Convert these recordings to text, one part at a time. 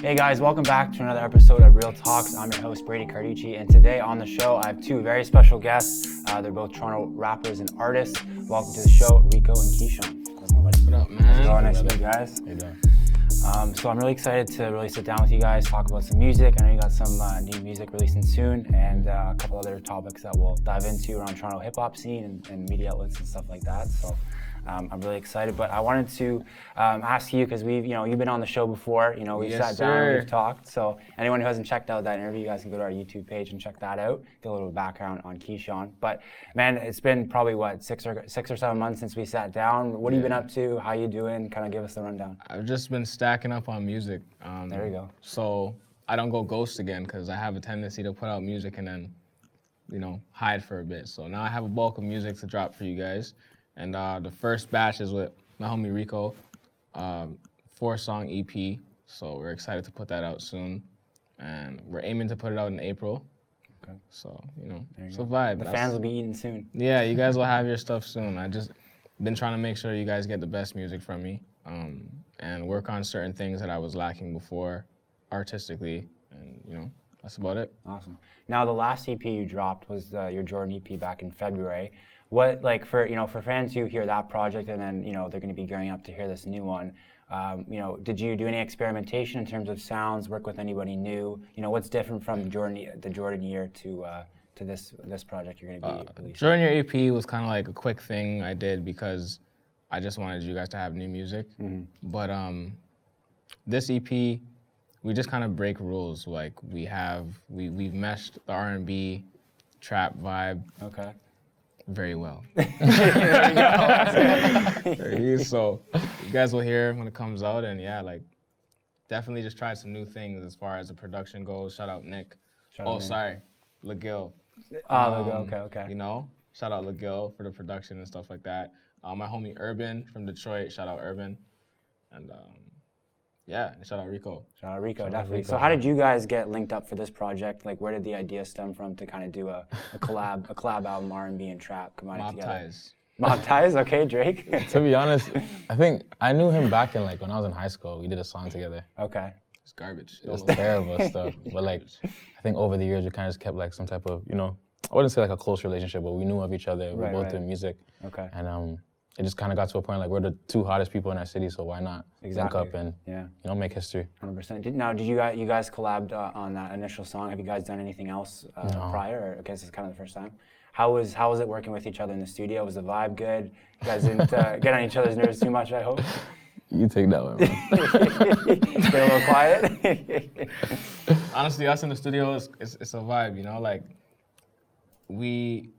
Hey guys, welcome back to another episode of Real Talks. I'm your host Brady Carducci, and today on the show I have two very special guests. Uh, they're both Toronto rappers and artists. Welcome to the show, Reeko and Keyshawn. What up, man? Hello, nice to meet you guys. How you doing? Um, so I'm really excited to really sit down with you guys, talk about some music. I know you got some uh, new music releasing soon, and uh, a couple other topics that we'll dive into around Toronto hip hop scene and, and media outlets and stuff like that. So. Um, I'm really excited, but I wanted to um, ask you because we've, you know, you've been on the show before. You know, we've Yes, sat down, sir. we've talked. So anyone who hasn't checked out that interview, you guys can go to our YouTube page and check that out. Get a little background on Keyshawn. But man, it's been probably what six or six or seven months since we sat down. What have you been up to? How you doing? Kind of give us the rundown. I've just been stacking up on music. Um, There you go. So I don't go ghost again because I have a tendency to put out music and then, you know, hide for a bit. So now I have a bulk of music to drop for you guys. And uh, the first batch is with my homie Reeko, um, four song EP. So we're excited to put that out soon. And we're aiming to put it out in April. Okay. So, you know, There you it's a go. vibe. The That's- fans will be eating soon. Yeah, you guys will have your stuff soon. I just been trying to make sure you guys get the best music from me, um, and work on certain things that I was lacking before, artistically, and you know that's about it. Awesome. Now, the last EP you dropped was uh, your Jordan EP back in February. What, like, for you know, for fans who hear that project and then you know they're going to be gearing up to hear this new one. Um, you know, did you do any experimentation in terms of sounds? Work with anybody new? You know, what's different from Jordan the Jordan year to uh, to this this project you're going to be Uh, releasing? During your EP was kind of like a quick thing I did because I just wanted you guys to have new music. But um, this EP, we just kind of break rules. Like we have we we've meshed the R&B, trap vibe Okay. Very well. so you guys will hear when it comes out, and yeah, like definitely just try some new things as far as the production goes. Shout out Nick. Shout oh, out sorry, LaGill. Oh, there you go. Um, okay, okay. You know, shout out LaGill for the production and stuff like that. Uh, my homie Urban from Detroit. Shout out Urban, and um, yeah, and shout out Reeko. Shout out Reeko, Shout out definitely. Reeko. So, how did you guys get linked up for this project? Like, where did the idea stem from to kind of do a, a collab, a collab album, R and B and trap combining Mob together? ties. Mob ties. Okay, Drake. To be honest, I think I knew him back in like when I was in high school. We did a song together. okay. It's garbage. It was terrible stuff. But like, I think over the years we kind of just kept like some type of, you know, I wouldn't say like a close relationship, but we knew of each other. We Right, both right. did music, Okay. and um, it just kind of got to a point like we're the two hottest people in our city, so why not Exactly. link up and Yeah. you know make history? Hundred percent. Now, did you guys you guys collabed uh, on that initial song? Have you guys done anything else uh, No. prior? Or I guess it's kind of the first time. How was how was it working with each other in the studio? Was the vibe good? You guys didn't uh, get on each other's nerves too much, I hope. You take that one. Get a little quiet. honestly, us in the studio is it's, it's a vibe, you know. Like we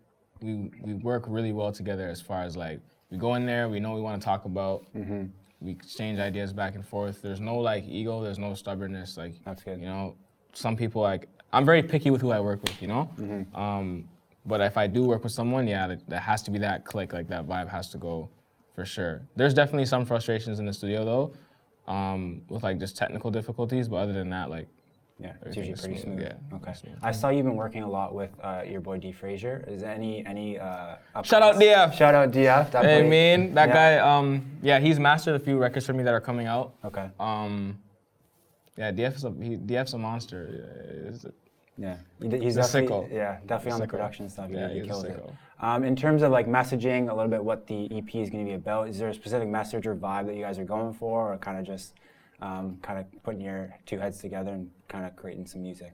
we we work really well together as far as like we go in there, we know we want to talk about. Mm-hmm. We exchange ideas back and forth. There's no like ego. There's no stubbornness. Like That's good. You know, some people like I'm very picky with who I work with. You know. Mm-hmm. Um, but if I do work with someone, yeah, that, that has to be that click. Like that vibe has to go for sure. There's definitely some frustrations in the studio though, um, with like just technical difficulties. But other than that, like yeah, it's usually pretty smooth, smooth. yeah. Okay. Smooth. I saw you've been working a lot with uh, your boy D Frazier. Is there any any uh, Shout out updates? DF. Shout out DF. Hey, definitely. man, that Yeah. guy, um, yeah, he's mastered a few records for me that are coming out. Okay. Um, yeah, DF is a he, DF's a monster. Yeah, he's a- Yeah, he's definitely sicko. yeah definitely on the production stuff. He, Yeah, he he's a it. Um, in terms of like messaging, a little bit what the EP is going to be about. Is there a specific message or vibe that you guys are going for, or kind of just um, kind of putting your two heads together and kind of creating some music,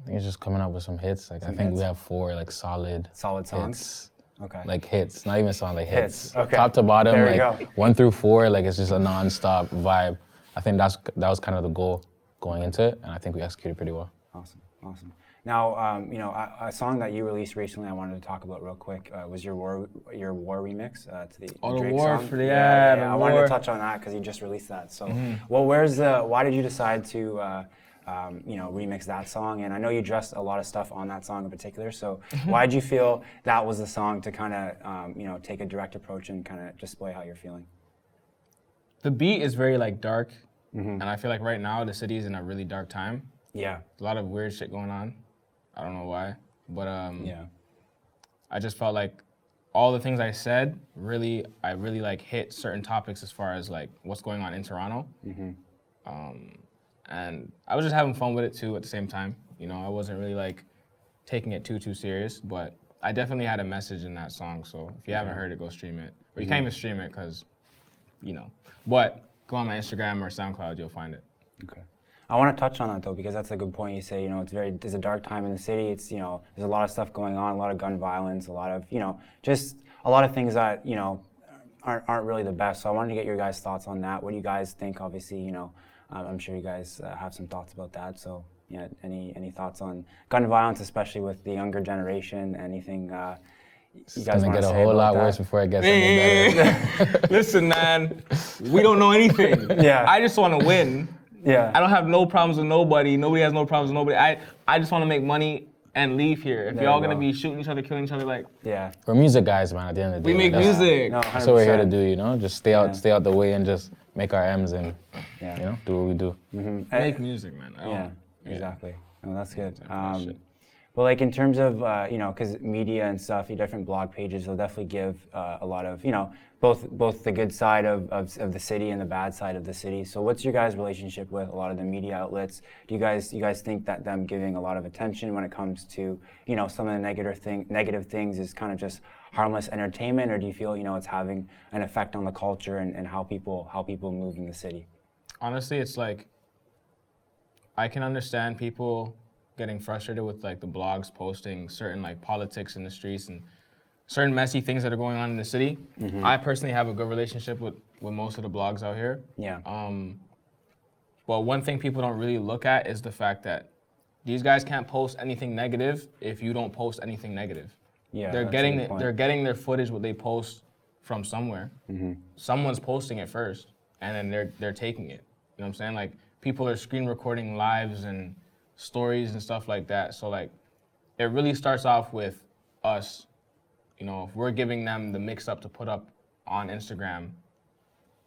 I think it's just coming up with some hits. Like Some I think hits. we have four like solid solid songs? hits. Okay. Like hits, not even song, like Hits, hits. okay. Top to bottom, There like go. one through four, like it's just a non-stop vibe. I think that's that was kind of the goal going into it, and I think we executed pretty well. Awesome, awesome. Now, um, you know, a, a song that you released recently, I wanted to talk about real quick, uh, was your war, your war remix uh, to the, Oh, the Drake War song. for the- yeah, the I wanted to touch on that because you just released that. So, Mm-hmm. well, where's the? Why did you decide to, uh, um, you know, remix that song? And I know you dressed a lot of stuff on that song in particular. So, Mm-hmm. why did you feel that was the song to kind of, um, you know, take a direct approach and kind of display how you're feeling? the beat is very like dark, Mm-hmm. and I feel like right now the city is in a really dark time. Yeah. A lot of weird shit going on. I don't know why, but um, Yeah. I just felt like all the things I said really, I really like hit certain topics as far as like what's going on in Toronto. Um, and I was just having fun with it too at the same time. You know, I wasn't really like taking it too too serious, but I definitely had a message in that song. So if you haven't heard it, go stream it. Or you can't even stream it because, you know. But go on my Instagram or SoundCloud, you'll find it. Okay. I want to touch on that though because that's a good point. You say you know it's very there's a dark time in the city. It's you know there's a lot of stuff going on, a lot of gun violence, a lot of you know just a lot of things that you know aren't aren't really the best. So I wanted to get your guys' thoughts on that. What do you guys think? Obviously, you know um, I'm sure you guys uh, have some thoughts about that. So yeah, any any thoughts on gun violence, especially with the younger generation? Anything uh, you It's guys gonna want get to a whole lot that? worse before it gets any better. Listen, man, we don't know anything. Yeah. I just want to win. Yeah. I don't have no problems with nobody. Nobody has no problems with nobody. I, I just want to make money and leave here. If There y'all you gonna go. be shooting each other, killing each other, like yeah. We're music guys, man. At the end of the day, we day, make Like, that's- music. No, That's what we're here to 100%. do, you know. Just stay out, Yeah. stay out the way, and just make our M's and Yeah. you know do what we do. Make music, man. I don't- Yeah, exactly. No, that's good. that Um, shit. But like in terms of uh, you know, because media and stuff, your different blog pages, they'll definitely give uh, a lot of you know both both the good side of, of, of the city and the bad side of the city. So what's your guys' relationship with a lot of the media outlets? Do you guys you guys think that them giving a lot of attention when it comes to you know some of the negative thing negative things is kind of just harmless entertainment, or do you feel you know it's having an effect on the culture and, and how people how people move in the city? honestly, it's like I can understand people getting frustrated with like the blogs posting certain like politics in the streets and certain messy things that are going on in the city. I personally have a good relationship with with most of the blogs out here. Yeah. Um, but one thing people don't really look at is the fact that these guys can't post anything negative if you don't post anything negative. yeah. they're getting point. they're getting their footage what they post from somewhere. Mm-hmm. Someone's posting it first, and then they're they're taking it. You know what I'm saying? Like people are screen recording lives and stories and stuff like that. So like, it really starts off with us. You know, if we're giving them the mix up to put up on Instagram,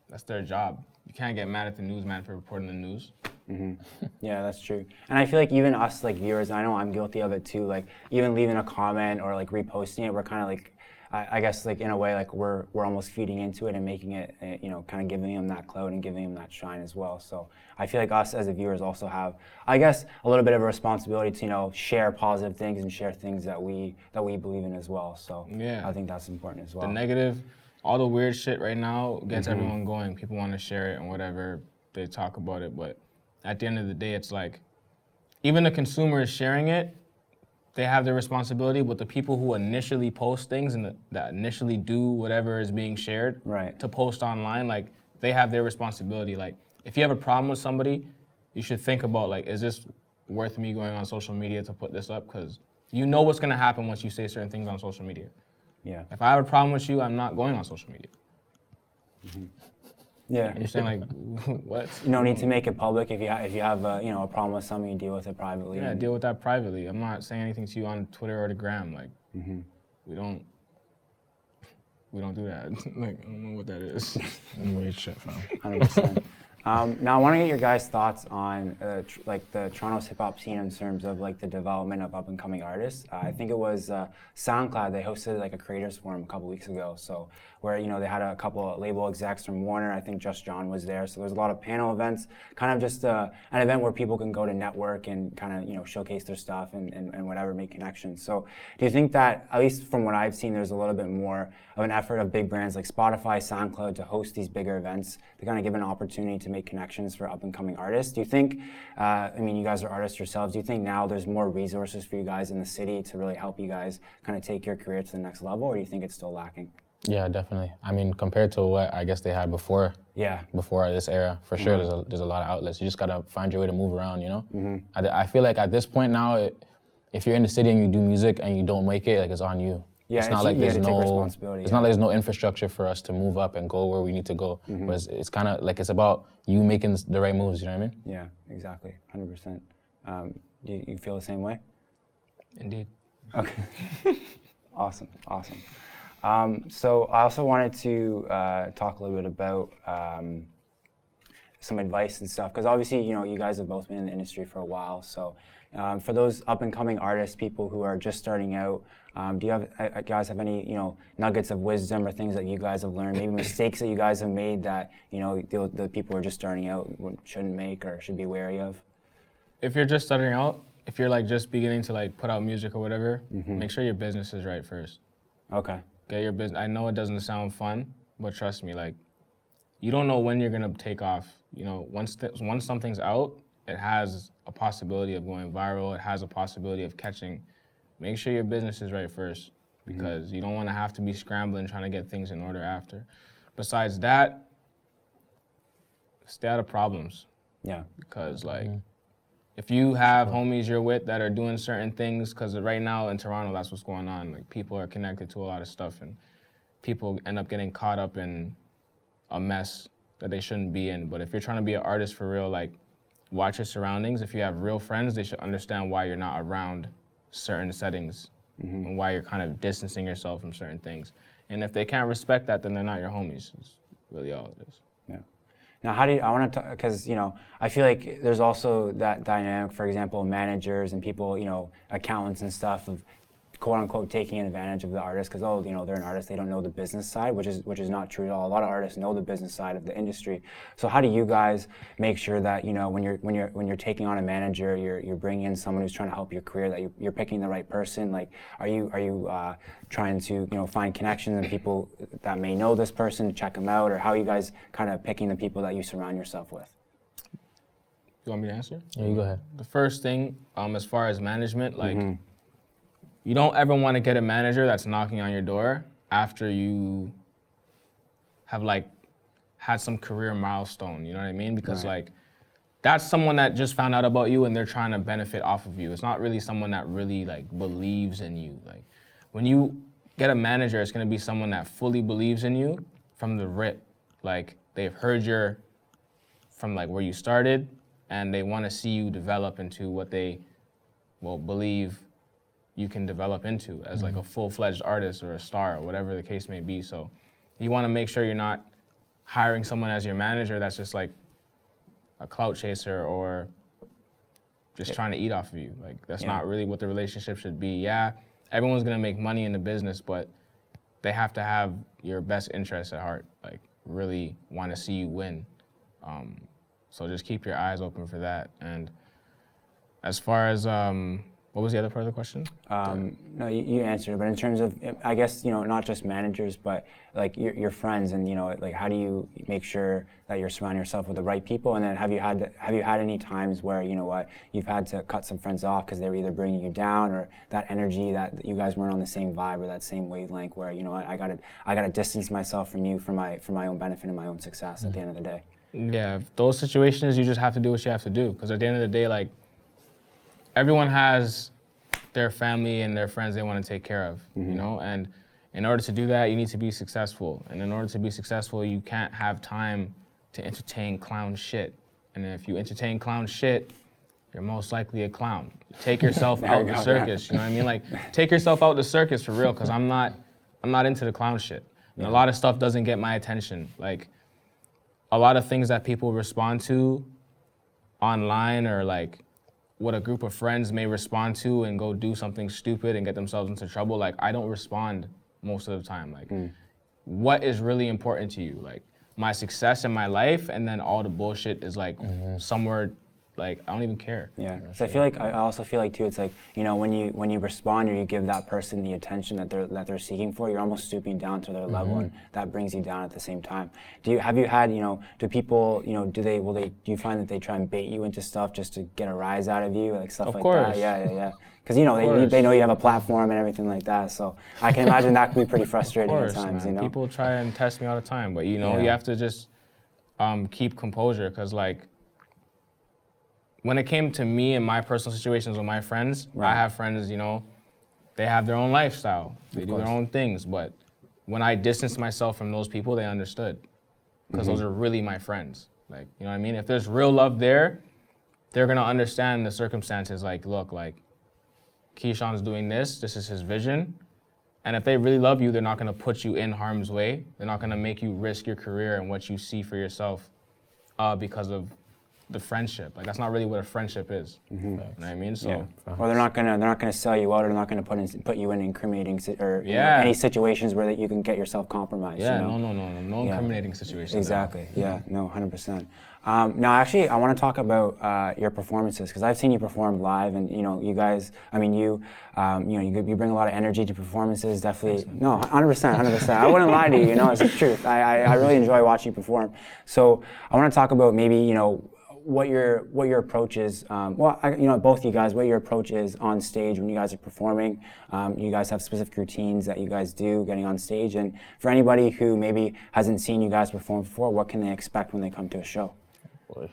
that's their job. You can't get mad at the newsman for reporting the news. Mm-hmm. Yeah, that's true. And I feel like even us, like viewers, I know I'm guilty of it too. Like even leaving a comment or like reposting it, we're kind of like, I, I guess like in a way, like we're we're almost feeding into it and making it, uh, you know, kind of giving them that clout and giving them that shine as well. So I feel like us as the viewers also have, I guess, a little bit of a responsibility to you know share positive things and share things that we that we believe in as well. So Yeah. I think that's important as well. the negative, all the weird shit right now gets everyone going. People want to share it and whatever they talk about it, but at the end of the day, it's like even the consumer is sharing it. They have their responsibility, but the people who initially post things and the, that initially do whatever is being shared Right. to post online, like they have their responsibility. Like if you have a problem with somebody, you should think about like, is this worth me going on social media to put this up? Because you know what's gonna happen once you say certain things on social media. yeah. If I have a problem with you, I'm not going on social media. Mm-hmm. Yeah. You're saying like, what? You don't need to make it public if you ha- if you have a, you know a problem with something, you deal with it privately. Yeah, and- deal with that privately. I'm not saying anything to you on Twitter or the gram. Like, mm-hmm. we don't, we don't do that. like, I don't know what that is. Weird shit, fam. Hundred percent. Um, now I want to get your guys' thoughts on uh, tr- like the Toronto's hip hop scene in terms of like the development of up and coming artists. Uh, I think it was uh, SoundCloud. They hosted like a creators forum a couple weeks ago. So where you know they had a couple of label execs from Warner. I think Just John was there. So there's a lot of panel events. Kind of just uh, an event where people can go to network and kind of you know showcase their stuff and, and, and whatever, make connections. So do you think that at least from what I've seen, there's a little bit more of an effort of big brands like Spotify, SoundCloud to host these bigger events to kind of give an opportunity to make connections for up and coming artists. Do you think, uh, I mean, you guys are artists yourselves, do you think now there's more resources for you guys in the city to really help you guys kind of take your career to the next level, or do you think it's still lacking? Yeah, definitely. I mean, compared to what I guess they had before, Yeah. before this era, for sure, there's a there's a lot of outlets. You just gotta find your way to move around, you know. I, I feel like at this point now, it, if you're in the city and you do music and you don't make it, like it's on you. Yeah, it's it's- not like you there's gotta take no responsibility, it's yeah. not like there's no infrastructure for us to move up and go where we need to go. Mm-hmm. But it's, it's kind of like it's about you making the right moves. You know what I mean? Yeah, exactly. 100%. Um, do you, you feel the same way? Indeed. Okay. awesome, awesome. Um, so I also wanted to uh, talk a little bit about um, some advice and stuff because obviously you know you guys have both been in the industry for a while. So um, for those up and coming artists, people who are just starting out, um, do you have uh, uh, guys have any you know nuggets of wisdom or things that you guys have learned, maybe mistakes that you guys have made that you know the, the people who are just starting out shouldn't make or should be wary of? if you're just starting out, if you're like just beginning to like put out music or whatever, make sure your business is right first. Okay. Get your business. I know it doesn't sound fun, but trust me, like you don't know when you're gonna take off. You know, once th- once something's out, it has a possibility of going viral. It has a possibility of catching. Make sure your business is right first, mm-hmm. because you don't want to have to be scrambling trying to get things in order after. Besides that, stay out of problems Yeah. because like mm-hmm. if you have homies you're with that are doing certain things because right now in toronto that's what's going on like people are connected to a lot of stuff and people end up getting caught up in a mess that they shouldn't be in. But if you're trying to be an artist for real like watch your surroundings. If you have real friends they should understand why you're not around certain settings mm-hmm. and why you're kind of distancing yourself from certain things. And if they can't respect that then they're not your homies. It's really all it is. Yeah. Now, how do you, I want to, because, you know, I feel like there's also that dynamic, for example, managers and people, you know, accountants and stuff of quote unquote taking advantage of the artist because, oh, you know, they're an artist, they don't know the business side, which is, which is not true at all. A lot of artists know the business side of the industry. So how do you guys make sure that, you know, when you're, when you're, when you're taking on a manager, you're, you're bringing in someone who's trying to help your career, that you, you're picking the right person? Like, are you, are you uh, trying to, you know, find connections and people that may know this person to check them out or how are you guys kind of picking the people that you surround yourself with? you want me to answer Yeah, you go ahead. the first thing, um, as far as management, like you don't ever want to get a manager that's knocking on your door after you have like had some career milestone. You know what I mean? Because like that's someone that just found out about you and they're trying to benefit off of you. It's not really someone that really like believes in you. Like when you get a manager, it's gonna be someone that fully believes in you from the rip. Like they've heard your from like where you started and they want to see you develop into what they will believe you can develop into as like a full-fledged artist or a star or whatever the case may be. So you want to make sure you're not hiring someone as your manager that's just like a clout chaser or just trying to eat off of you. Like that's Yeah. not really what the relationship should be. Yeah everyone's going to make money in the business but they have to have your best interests at heart like really want to see you win. Um, so just keep your eyes open for that. And as far as um, what was the other part of the question? Um, no, you, you answered it, but in terms of, I guess, you know, not just managers, but like your, your friends and, you know, like how do you make sure that you're surrounding yourself with the right people? And then have you had, have you had any times where, you know what, you've had to cut some friends off because they were either bringing you down or that energy that you guys weren't on the same vibe or that same wavelength where, you know what, I gotta, I gotta distance myself from you for my, for my own benefit and my own success at the end of the day. Yeah, those situations you just have to do what you have to do because at the end of the day, like everyone has their family and their friends they want to take care of, you know. And in order to do that, you need to be successful. And in order to be successful, you can't have time to entertain clown shit. And if you entertain clown shit, you're most likely a clown. Take yourself out the circus. You know what I mean? Like, take yourself out the circus for real, because I'm not, I'm not into the clown shit. And a lot of stuff doesn't get my attention. Like, a lot of things that people respond to online or like what a group of friends may respond to and go do something stupid and get themselves into trouble like i don't respond most of the time. Like hmm. what is really important to you? Like my success in my life and then all the bullshit is like mm-hmm. somewhere like i don't even care Yeah, so I feel like I also feel like too. It's like you know when you when you respond or you give that person the attention that they're that they're seeking for, you're almost stooping down to their level, and that brings you down at the same time. Do you have you had you know do people you know do they will they do you find that they try and bait you into stuff just to get a rise out of you like stuff Of like course. that? Yeah, yeah, yeah. Because you know they, they know you have a platform and everything like that. So I can imagine that can be pretty frustrating course, at times. man. You know. People try and test me all the time, but you know, you have to just um, keep composure because, like, when it came to me and my personal situations with my friends, I have friends, you know, they have their own lifestyle, they do their own things. But when I distanced myself from those people, they understood because those Mm-hmm. are really my friends. Like, you know what I mean? If there's real love there, they're gonna understand the circumstances. Like, look, like, Keyshawn's doing this, this is his vision. And if they really love you, they're not going to put you in harm's way. They're not going to make you risk your career and what you see for yourself uh, because of the friendship. Like that's not really what a friendship is. You know what I mean? So Yeah. Or they're not gonna they're not gonna sell you out, or they're not gonna put in, put you in incriminating si- or you know, Yeah. any situations where that you can get yourself compromised. yeah, you know? no, no, no, no, no Yeah. incriminating situations. at all. Exactly. Yeah. No. Hundred percent. Um, now, actually, I want to talk about uh, your performances because I've seen you perform live, and you know, you guys. I mean, you. Um, you know, you, you bring a lot of energy to performances. Definitely. No. Hundred percent. Hundred percent. I wouldn't lie to you. You know, it's the truth. I, I, I really enjoy watching you perform. So I want to talk about maybe you know what your what your approach is. Um, well, I, you know, both you guys, what your approach is on stage when you guys are performing. Um, you guys have specific routines that you guys do getting on stage, and for anybody who maybe hasn't seen you guys perform before, what can they expect when they come to a show? Uh,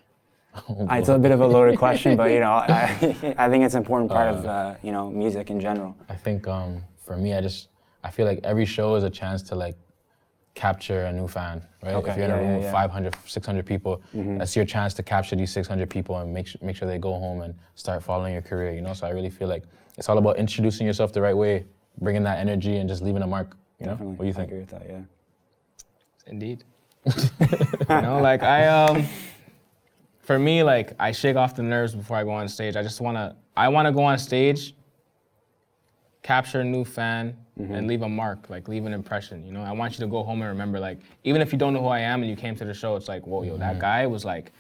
It's a bit of a loaded question, but you know, I, I think it's an important part of uh, you know music in general. I think um, for me, I just I feel like every show is a chance to like capture a new fan, right? Okay, If you're in yeah, a room yeah, with yeah. Mm-hmm. 500, 600 people, that's your chance to capture these 600 people and make su- make sure they go home and start following your career. You know, so I really feel like it's all about introducing yourself the right way, bringing that energy, and just leaving a mark. You know, Definitely, what do you I think? agree with that. Yeah. Indeed. you know, like I um for me, like I shake off the nerves before I go on stage. I just wanna I wanna go on stage, capture a new fan, Mm-hmm. and leave a mark, like leave an impression. You know, I want you to go home and remember, like, even if you don't know who I am and you came to the show, it's like, whoa, yo, that mm-hmm. guy was like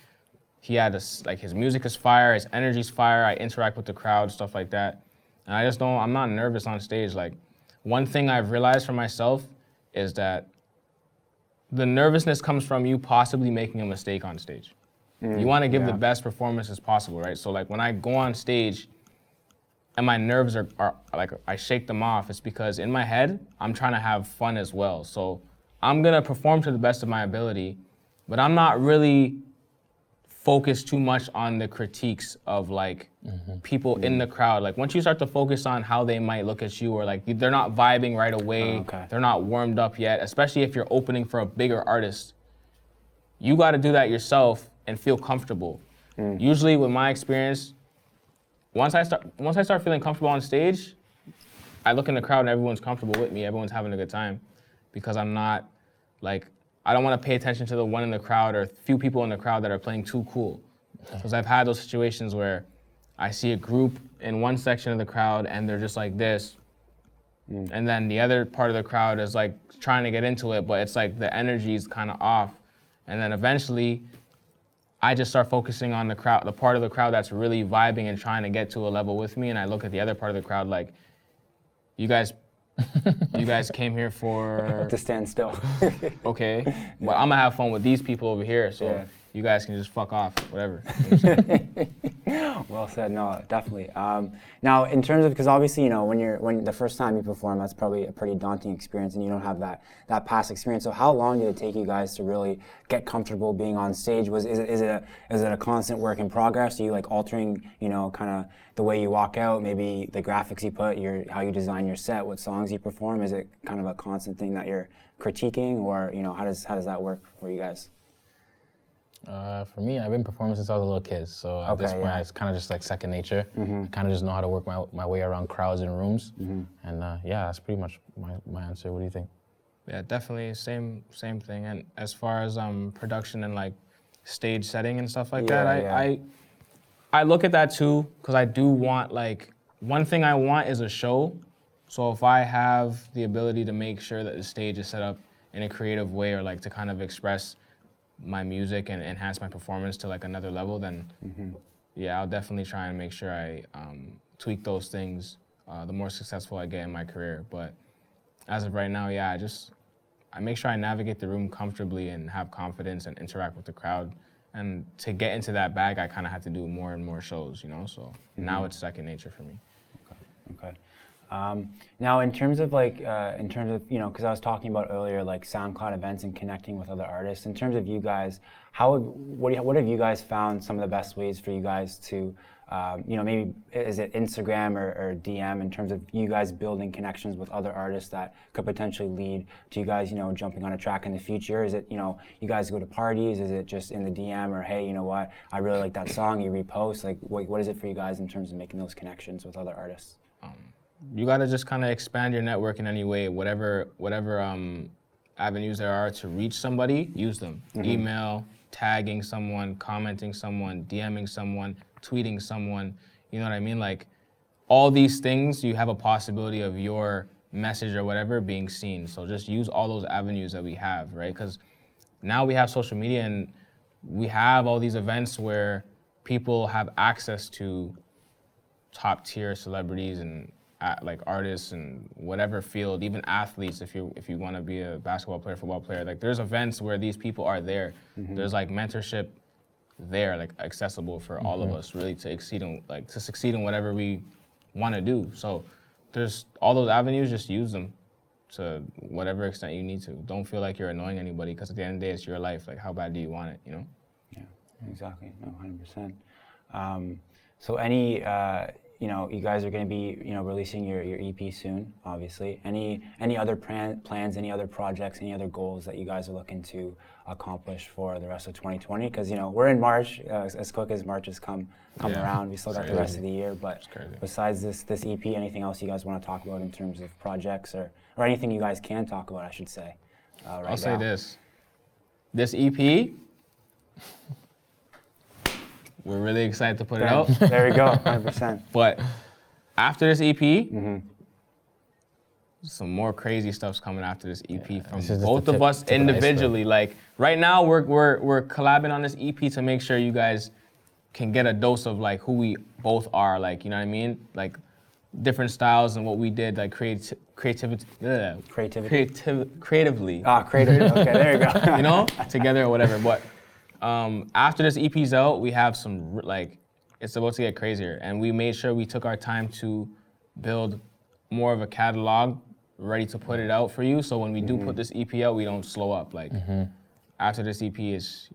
he had this like his music is fire, his energy's fire, I interact with the crowd, stuff like that. And I just don't I'm not nervous on stage. Like one thing I've realized for myself is that the nervousness comes from you possibly making a mistake on stage. you mm, want to give the best performance as possible, right? So like when I go on stage and my nerves are, are like I shake them off, it's because in my head I'm trying to have fun as well. So I'm gonna perform to the best of my ability, but I'm not really focused too much on the critiques of like mm-hmm. people in the crowd. Like once you start to focus on how they might look at you or like they're not vibing right away, Oh, okay. they're not warmed up yet, especially if you're opening for a bigger artist. You got to do that yourself and feel comfortable. Mm. Usually with my experience, once I start once I start feeling comfortable on stage, I look in the crowd and everyone's comfortable with me. Everyone's having a good time because I'm not like I don't want to pay attention to the one in the crowd or a few people in the crowd that are playing too cool. Because I've had those situations where I see a group in one section of the crowd and they're just like this, mm. and then the other part of the crowd is like trying to get into it, but it's like the energy's kind of off, and then eventually. I just start focusing on the crowd, the part of the crowd that's really vibing and trying to get to a level with me, and I look at the other part of the crowd like, you guys, you guys came here for To stand still. okay, but I'm gonna have fun with these people over here, so Yeah. you guys can just fuck off, whatever. well said. No, definitely. Um, now, in terms of because obviously, you know, when you're when the first time you perform, that's probably a pretty daunting experience, and you don't have that that past experience. So, how long did it take you guys to really get comfortable being on stage? Was is it is it a, is it a constant work in progress? Are you like altering, you know, kind of the way you walk out, maybe the graphics you put, your how you design your set, what songs you perform? Is it kind of a constant thing that you're critiquing, or you know, how does how does that work for you guys? Uh, for me, I've been performing since I was a little kid, so at this point, yeah. it's kind of just like second nature. I kind of just know how to work my, my way around crowds and rooms, Mm-hmm. and uh, yeah, that's pretty much my, my answer. What do you think? yeah, definitely same same thing. And as far as um production and like stage setting and stuff like that, Yeah, I, yeah. I I look at that too because I do want like one thing I want is a show. So if I have the ability to make sure that the stage is set up in a creative way or like to kind of express my music and enhance my performance to like another level, then yeah, I'll definitely try and make sure I um, tweak those things. Uh, the more successful I get in my career, but as of right now, yeah, I just I make sure I navigate the room comfortably and have confidence and interact with the crowd. And to get into that bag, I kind of have to do more and more shows, you know. So now it's second nature for me. Okay. Um, now, in terms of like, uh, in terms of you know, because I was talking about earlier, like SoundCloud events and connecting with other artists. In terms of you guys, how would, what you, what have you guys found some of the best ways for you guys to, um, you know, maybe is it Instagram or, or DM in terms of you guys building connections with other artists that could potentially lead to you guys, you know, jumping on a track in the future? Is it you know, you guys go to parties? Is it just in the DM or hey, you know what, I really like that song, you repost? Like, what, what is it for you guys in terms of making those connections with other artists? You got to just kind of expand your network in any way whatever whatever um, avenues there are to reach somebody use them email tagging someone, commenting someone, DMing someone, tweeting someone. You know what I mean? Like all these things, you have a possibility of your message or whatever being seen. So just use all those avenues that we have, right? Because now we have social media and we have all these events where people have access to top tier celebrities and like artists and whatever field, even athletes. If you if you want to be a basketball player, football player, like there's events where these people are there. There's like mentorship there, like accessible for all of us, really to exceed in like to succeed in whatever we want to do. So there's all those avenues. Just use them to whatever extent you need to. Don't feel like you're annoying anybody because at the end of the day, it's your life. Like how bad do you want it? You know. Yeah, exactly. No, hundred percent. Um, so any, uh, you know, you guys are going to be, you know, releasing your, your EP soon, obviously. Any any other plan, plans, any other projects, any other goals that you guys are looking to accomplish for the rest of 2020? Because you know we're in March. Uh, as, as quick as March has come come Yeah, around, we still got the rest of the year. But besides this this EP, anything else you guys want to talk about in terms of projects or or anything you guys can talk about, I should say. Uh, right I'll say this. This EP, we're really excited to put it out. there we go, hundred percent. But after this EP, Mm-hmm. some more crazy stuff's coming after this EP from this is just both the of tip- us tip of the individually. Like right now, we're we're we're collabing on this EP to make sure you guys can get a dose of like who we both are. Like you know what I mean? Like different styles and what we did. Like creati- creativity, ugh, Creativity. creativ- creatively Ah, creative. Okay, there you go. you know, together or whatever. But um, after this EP's out, we have some r- like it's about to get crazier, and we made sure we took our time to build more of a catalog ready to put it out for you. So when we do put this EP out, we don't slow up. Like after this EP is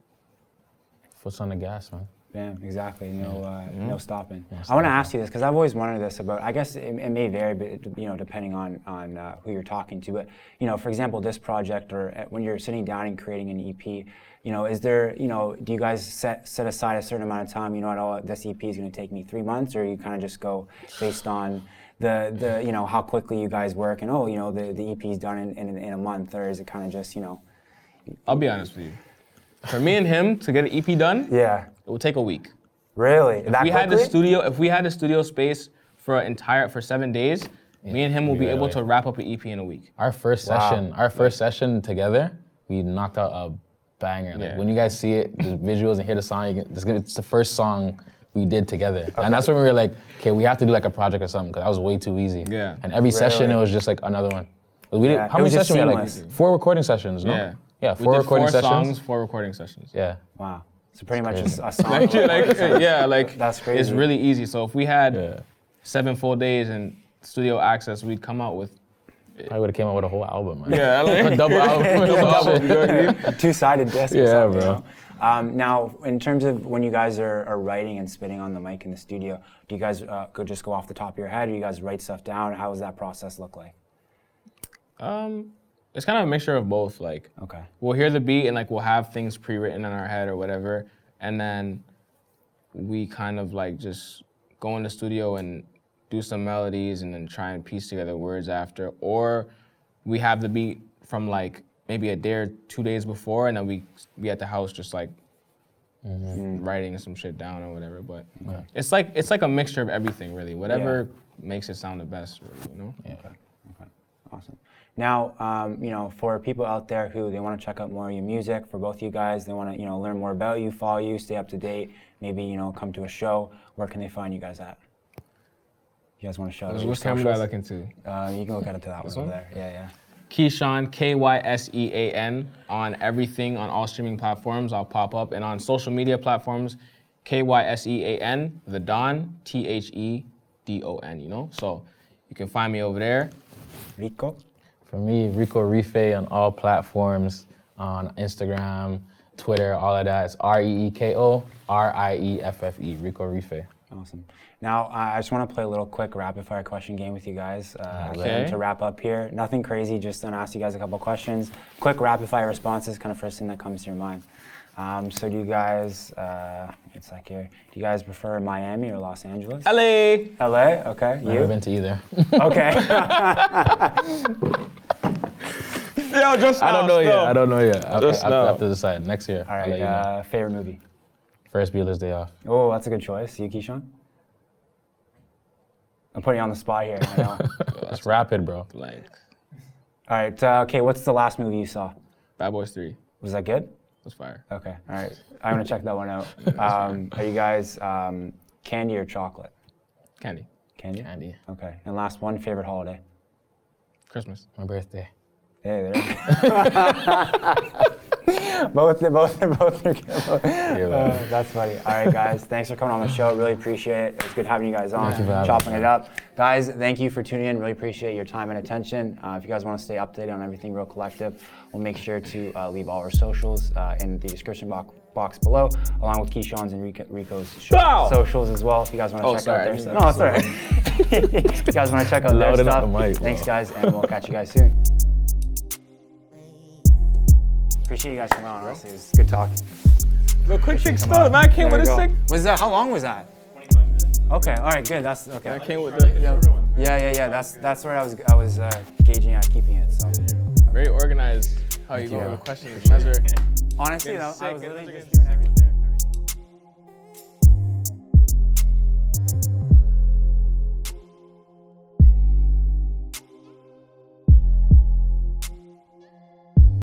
Foot's on the gas, man. Yeah, exactly. No, uh, Mm-hmm. no stopping. I want to ask you this because I've always wondered this about. I guess it, it may vary, but you know, depending on on uh, who you're talking to. But you know, for example, this project or uh, when you're sitting down and creating an EP, you know, is there, you know, do you guys set set aside a certain amount of time? You know, what, oh, this EP is going to take me three months, or you kind of just go based on the the you know how quickly you guys work and oh, you know, the the EP is done in, in in a month, or is it kind of just you know? I'll be honest with you. For me and him to get an EP done, Yeah. it would take a week. Really? That we had the studio if we had the studio space for an entire for seven days me and him will be Yeah, able to wrap up an ep in a week Our first Wow. session, our first session together, we knocked out a banger. Like, Yeah. When you guys see it, the visuals and hear the song, you can, it's, gonna- it's the first song we did together, and that's when we were like, okay, we have to do like a project or something because that was way too easy. Yeah. And every session, it was just like another one. We did, Yeah, how it many sessions? We had like four recording sessions, no? yeah Yeah, we four did recording four sessions. songs four recording sessions Yeah. Wow. So pretty much crazy. a, a song. like, like, yeah like That's crazy. it's really easy so if we had Yeah. seven full days and studio access we'd come out with I would have came out with a whole album, man. yeah like, a double album. double album, you know what I mean? a two-sided disc. Yeah, something, bro. you know? Um, now, in terms of when you guys are, are writing and spitting on the mic in the studio, do you guys uh, go just go off the top of your head? Or you guys write stuff down? How does that process look like? um it's kind of a mixture of both like Okay. we'll hear the beat and like we'll have things pre-written in our head or whatever and then we kind of like just go in the studio and do some melodies and then try and piece together words after or we have the beat from like maybe a day or two days before and then we be at the house just like writing some shit down or whatever but it's like it's like a mixture of everything really whatever makes it sound the best really, you know Okay. Awesome. Now, um, you know, for people out there who they want to check out more of your music, for both you guys, they want to, you know, learn more about you, follow you, stay up to date, maybe, you know, come to a show. Where can they find you guys at? You guys want to shout out which camera do I look into Uh, you can look at it to that one over there. Yeah, yeah. Keyshawn, K Y S E A N, on everything on all streaming platforms. I'll pop up. And on social media platforms, K Y S E A N, The Don, T H E D O N, you know? So you can find me over there. Reeko. For me, Reeko Rieffe on all platforms, on Instagram, Twitter, all of that. It's R E E K O R I E F F E, Reeko Rieffe. Awesome. Now, uh, I just want to play a little quick rapid fire question game with you guys. Uh, Okay. To wrap up here, nothing crazy, just gonna ask you guys a couple questions. Quick rapid fire responses, kind of first thing that comes to your mind. Um, so, do you guys, uh, it's like here, do you guys prefer Miami or Los Angeles? LA. LA, okay. You? Never You? been to either. Okay. Yo, just I don't know yet. I don't know yet. I, Just I, I now. have to decide next year. All I'll right. let you know. Uh, favorite movie? Ferris Bueller's Day Off. Oh, that's a good choice. You, Keyshawn? I'm putting you on the spot here. I know. It's rapid, bro. Blank. All right. Uh, okay. What's the last movie you saw? Bad Boys 3 Was that good? It was fire. Okay. All right. I'm gonna check that one out. Um, are you guys um, candy or chocolate? Candy. Candy. Andy, Okay. And last one, favorite holiday. Christmas. my birthday. Hey, there. both, both, both are good. Uh, that's funny. All right, guys. Thanks for coming on the show. Really appreciate it. It was good having you guys on, Thank you for chopping me. it up. Guys, thank you for tuning in. Really appreciate your time and attention. Uh, if you guys want to stay updated on everything Real Collective, we'll make sure to uh, leave all our socials uh, in the description box, box below, along with Keyshawn's and Reeko, Reeko's sh- socials as well. If you guys want to Oh, check sorry, out their didn't stuff. No, it's all right. if you guys want to check out their Loud enough stuff, the mic, thanks, guys, and we'll catch you guys soon. Appreciate you guys coming on. Honestly, it was good talk. The quick kick still. The man came There with a go. sick. Was that how long was that? Okay, all right, good. That's okay. Man came with the Yeah, yeah, yeah. yeah. That's that's where I was I was uh, gauging at keeping it. So very organized. How you go you. over the questions, measure. honestly, though, I was and literally just doing everything.